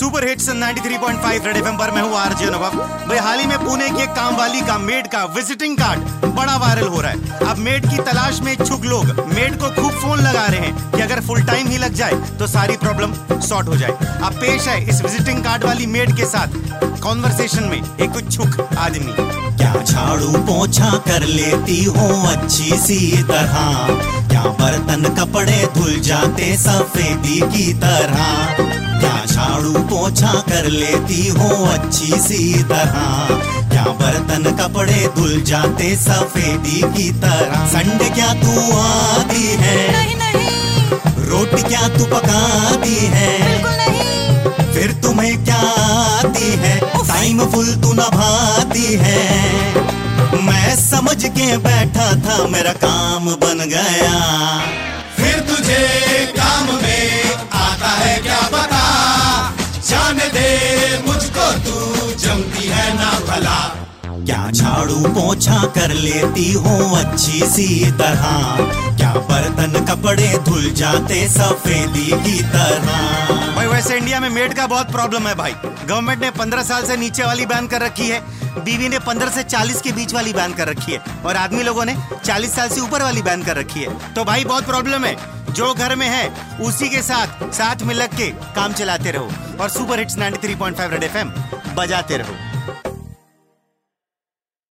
Super hits 93.5 red FM पर मैं हूँ आरजे अनुभव भाई, हाल ही में पुणे के काम वाली का मेड का विजिटिंग कार्ड बड़ा वायरल हो रहा है। अब मेड की तलाश में इच्छुक लोग, मेड को खूब फ़ोन लगा रहे हैं कि अगर फुल टाइम ही लग जाए तो सारी प्रॉब्लम सॉर्ट हो जाए। अब पेश है इस विजिटिंग कार्ड वाली मेड के साथ कॉन्वर्सेशन में एक इच्छुक आदमी। क्या झाड़ू पोछा कर लेती हो अच्छी सी तरह? क्या बर्तन कपड़े धुल जाते सफेदी की तरह? क्या झाड़ू पोछा कर लेती हो अच्छी सी तरह। क्या बर्तन कपड़े धुल जाते सफेदी की तरह? संडे क्या तू आती है? नहीं नहीं। रोटी क्या तू पकाती है? बिल्कुल नहीं। फिर तुम्हें क्या आती है? टाइम फुल तू नभाती है। मैं समझ के बैठा था मेरा काम बन गया। फिर तुझे झाड़ू पोछा कर लेती हो अच्छी सी तरह। क्या बर्तन कपड़े धुल जाते सफेदी की तरह? भाई, वैसे इंडिया में मेड का बहुत प्रॉब्लम है भाई। गवर्नमेंट ने 15 साल से नीचे वाली बैन कर रखी है। बीवी ने 15 से 40 के बीच वाली बैन कर रखी है। और आदमी लोगों ने 40 साल से ऊपर वाली बैन कर रखी है। तो भाई, बहुत प्रॉब्लम है। जो घर में है, उसी के साथ साथ में लग के काम चलाते रहो। और सुपर हिट्स 93.5 रेड एफएम बजाते रहो।